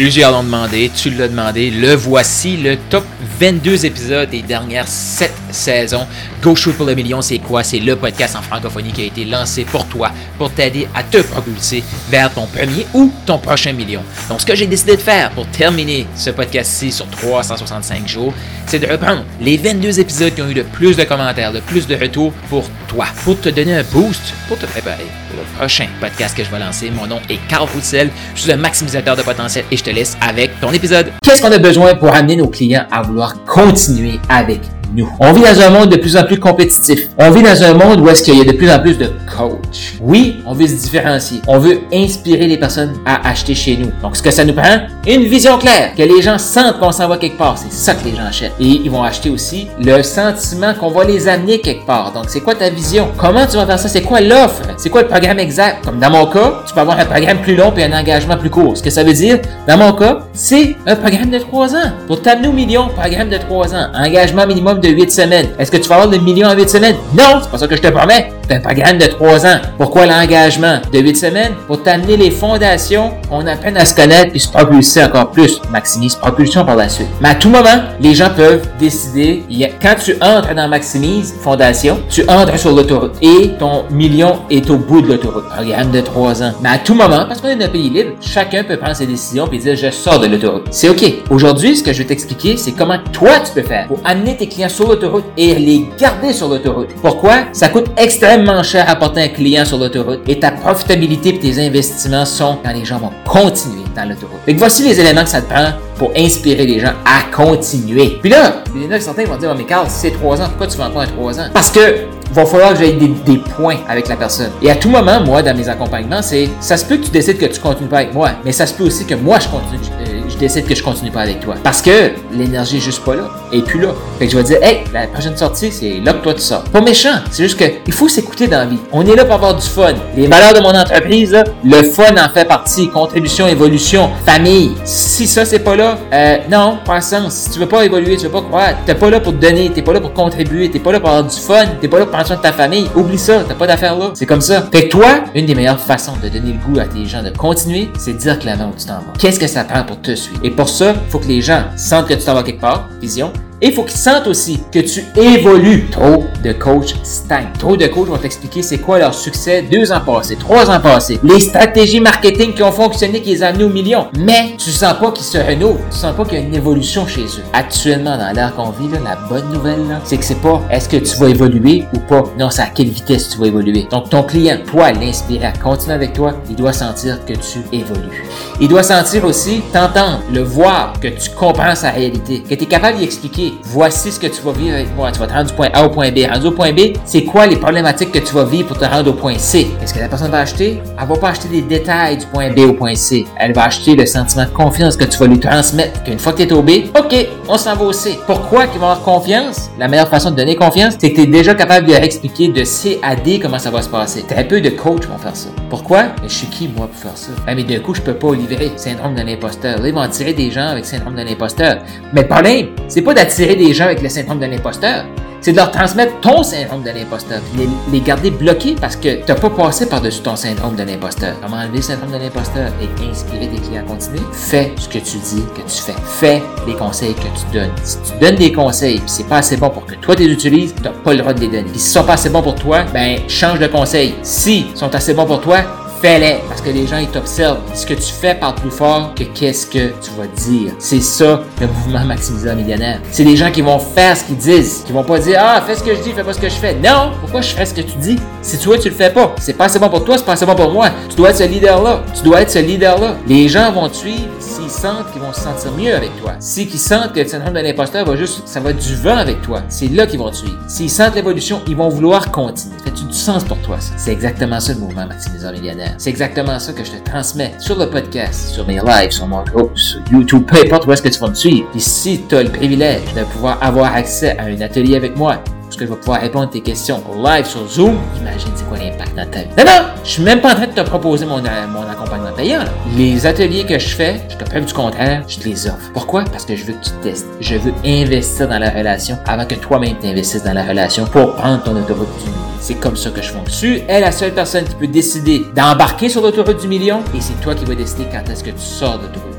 Plusieurs l'ont demandé, tu l'as demandé. Le voici, le top 22 épisodes des dernières 7 saisons. Go Shoot pour le million, c'est quoi? C'est le podcast en francophonie qui a été lancé pour toi, pour t'aider à te propulser vers ton premier ou ton prochain million. Donc, ce que j'ai décidé de faire pour terminer ce podcast-ci sur 365 jours, c'est de reprendre les 22 épisodes qui ont eu le plus de commentaires, le plus de retours pour toi, pour te donner un boost, pour te préparer pour le prochain podcast que je vais lancer. Mon nom est Carl Roussel, je suis un maximisateur de potentiel et je te laisse avec ton épisode. Qu'est-ce qu'on a besoin pour amener nos clients à vouloir continuer avec nous. On vit dans un monde de plus en plus compétitif. On vit dans un monde où est-ce qu'il y a de plus en plus de coachs. Oui, on veut se différencier. On veut inspirer les personnes à acheter chez nous. Donc, ce que ça nous prend, une vision claire, que les gens sentent qu'on s'en va quelque part. C'est ça que les gens achètent. Et ils vont acheter aussi le sentiment qu'on va les amener quelque part. Donc, c'est quoi ta vision? Comment tu vas faire ça? C'est quoi l'offre? C'est quoi le programme exact? Comme dans mon cas, tu peux avoir un programme plus long et un engagement plus court. Ce que ça veut dire, dans mon cas, c'est un programme de trois ans. Pour t'amener au million, programme de trois ans. Engagement minimum de 8 semaines. Est-ce que tu vas avoir le million en 8 semaines? Non, c'est pas ça que je te promets. Un programme de 3 ans. Pourquoi l'engagement? De 8 semaines? Pour t'amener les fondations, on apprend à se connaître et se propulser encore plus. Maximise propulsion par la suite. Mais à tout moment, les gens peuvent décider, quand tu entres dans Maximise Fondation, tu entres sur l'autoroute et ton million est au bout de l'autoroute. Programme de 3 ans. Mais à tout moment, parce qu'on est dans un pays libre, chacun peut prendre ses décisions et dire je sors de l'autoroute. C'est OK. Aujourd'hui, ce que je vais t'expliquer, c'est comment toi tu peux faire pour amener tes clients sur l'autoroute et les garder sur l'autoroute. Pourquoi? Ça coûte extrêmement cher à porter un client sur l'autoroute et ta profitabilité et tes investissements sont quand les gens vont continuer dans l'autoroute. Voici les éléments que ça te prend pour inspirer les gens à continuer. Puis là, il y en a certains vont dire, oh, mais Carl, si c'est trois ans, pourquoi tu vends pas un trois ans? Parce que va falloir que j'aille des, des, points avec la personne. Et à tout moment, moi, dans mes accompagnements, c'est ça se peut que tu décides que tu continues pas avec moi, mais ça se peut aussi que moi, je continue, euh, je décide que je continue pas avec toi. Parce que l'énergie est juste pas là, et puis là. Fait que je vais dire, hey, la prochaine sortie, c'est là que toi tu sors. Pas méchant, c'est juste que il faut s'écouter dans la vie. On est là pour avoir du fun. Les valeurs de mon entreprise, le fun en fait partie. Contribution, évolution, famille. Si ça c'est pas là, euh, non, pas sens. Si tu veux pas évoluer, tu veux pas croire, t'es pas là pour te donner, t'es pas là pour contribuer, t'es pas là pour avoir du fun, t'es pas là pour de ta famille. Oublie ça, t'as pas d'affaires là. C'est comme ça. Fait que toi, une des meilleures façons de donner le goût à tes gens de continuer, c'est de dire clairement où tu t'en vas. Qu'est-ce que ça prend pour te suivre? Et pour ça, faut que les gens sentent que tu t'en vas quelque part, vision, et il faut qu'ils sentent aussi que tu évolues. Trop de coachs stagnent. Trop de coachs vont t'expliquer c'est quoi leur succès deux ans passés, trois ans passés. Les stratégies marketing qui ont fonctionné, qui les ont amenés au million. Mais tu sens pas qu'ils se renouvelent. Tu sens pas qu'il y a une évolution chez eux. Actuellement, dans l'ère qu'on vit, la bonne nouvelle, c'est que c'est pas est-ce que tu vas évoluer ou pas. Non, c'est à quelle vitesse tu vas évoluer. Donc, ton client, toi, l'inspirer à continuer avec toi, il doit sentir que tu évolues. Il doit sentir aussi, t'entendre, le voir, que tu comprends sa réalité, que tu es capable d'y expliquer voici ce que tu vas vivre avec moi. Tu vas te rendre du point A au point B. Rendu au point B, c'est quoi les problématiques que tu vas vivre pour te rendre au point C? Qu'est-ce que la personne va acheter? Elle va pas acheter des détails du point B au point C. Elle va acheter le sentiment de confiance que tu vas lui transmettre. Qu'une fois que tu es au B, OK, on s'en va au C. Pourquoi qu'ils vont avoir confiance? La meilleure façon de donner confiance, c'est que tu es déjà capable de leur expliquer de C à D comment ça va se passer. Très peu de coachs vont faire ça. Pourquoi? Mais je suis qui, moi, pour faire ça? Ah, mais d'un coup, je peux pas livrer syndrome de l'imposteur. Ils vont attirer des gens avec syndrome de l'imposteur. Mais le problème, c'est pas d'attirer des gens avec le syndrome de l'imposteur, c'est de leur transmettre ton syndrome de l'imposteur, les, les garder bloqués parce que tu n'as pas passé par-dessus ton syndrome de l'imposteur. Comment enlever le syndrome de l'imposteur et inspirer tes clients à continuer? Fais ce que tu dis que tu fais. Fais les conseils que tu donnes. Si tu donnes des conseils et c'est pas assez bon pour que toi tu les utilises, tu n'as pas le droit de les donner. Puis si sont pas assez bons pour toi, ben change de conseil. Si sont assez bons pour toi, fais-les parce que les gens ils t'observent. Ce que tu fais parle plus fort que qu'est-ce que tu vas dire. C'est ça le mouvement maximiseur millionnaire. C'est des gens qui vont faire ce qu'ils disent, qui vont pas dire ah fais ce que je dis, fais pas ce que je fais. Non, pourquoi je fais ce que tu dis? Si tu vois tu le fais pas, c'est pas assez bon pour toi, c'est pas assez bon pour moi. Tu dois être ce leader là. Tu dois être ce leader là. Les gens vont te suivre s'ils sentent qu'ils vont se sentir mieux avec toi. Si qu'ils sentent que le syndrome de l'imposteur va juste, ça va du vent avec toi. C'est là qu'ils vont te suivre. S'ils sentent l'évolution, ils vont vouloir continuer. Fais-tu du sens pour toi ça? C'est exactement ça le mouvement maximiseur millionnaire. C'est exactement ça que je te transmets sur le podcast, sur mes lives, sur mon groupe, sur YouTube, peu importe où est-ce que tu vas me suivre. Et si tu as le privilège de pouvoir avoir accès à un atelier avec moi, parce que je vais pouvoir répondre à tes questions live sur Zoom, imagine c'est quoi l'impact dans ta vie. Non, non, je suis même pas en train de te proposer mon, euh, mon accompagnement payant. Les ateliers que je fais, je te preuve du contraire, je te les offre. Pourquoi? Parce que je veux que tu testes. Je veux investir dans la relation avant que toi-même t'investisses dans la relation pour prendre ton autoroute du. C'est comme ça que je fonctionne. Tu es la seule personne qui peut décider d'embarquer sur l'autoroute du million et c'est toi qui vas décider quand est-ce que tu sors de l'autoroute.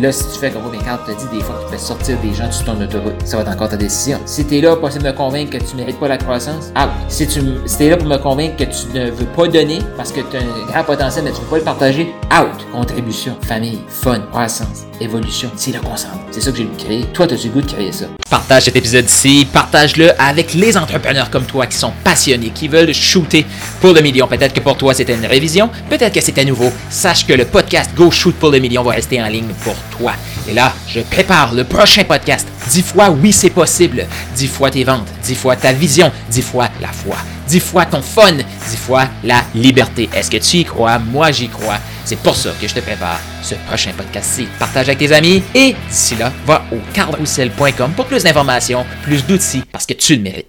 Là, si tu fais comme moi, mais quand tu te dit des fois que tu fais sortir des gens sur ton autoroute, ça va être encore ta décision. Si tu es là pour essayer de me convaincre que tu mérites pas la croissance, ah, si tu si es là pour me convaincre que tu ne veux pas donner parce que tu as un grand potentiel mais tu veux pas le partager, out. Contribution, famille, fun, croissance, évolution. C'est là qu'on C'est ça que j'ai créé. Toi, as-tu le goût de créer ça? Partage cet épisode ici, partage-le avec les entrepreneurs comme toi qui sont passionnés, qui veulent shooter pour le million. Peut-être que pour toi c'était une révision, peut-être que c'était nouveau. Sache que le podcast Go Shoot pour le million va rester en ligne pour toi. Et là, je prépare le prochain podcast. Dix fois oui c'est possible, dix fois tes ventes, dix fois ta vision, dix fois la foi, dix fois ton fun, dix fois la liberté. Est-ce que tu y crois? Moi j'y crois. C'est pour ça que je te prépare ce prochain podcast-ci. Partage avec tes amis et d'ici là, va au carrousel.com pour plus d'informations, plus d'outils parce que tu le mérites.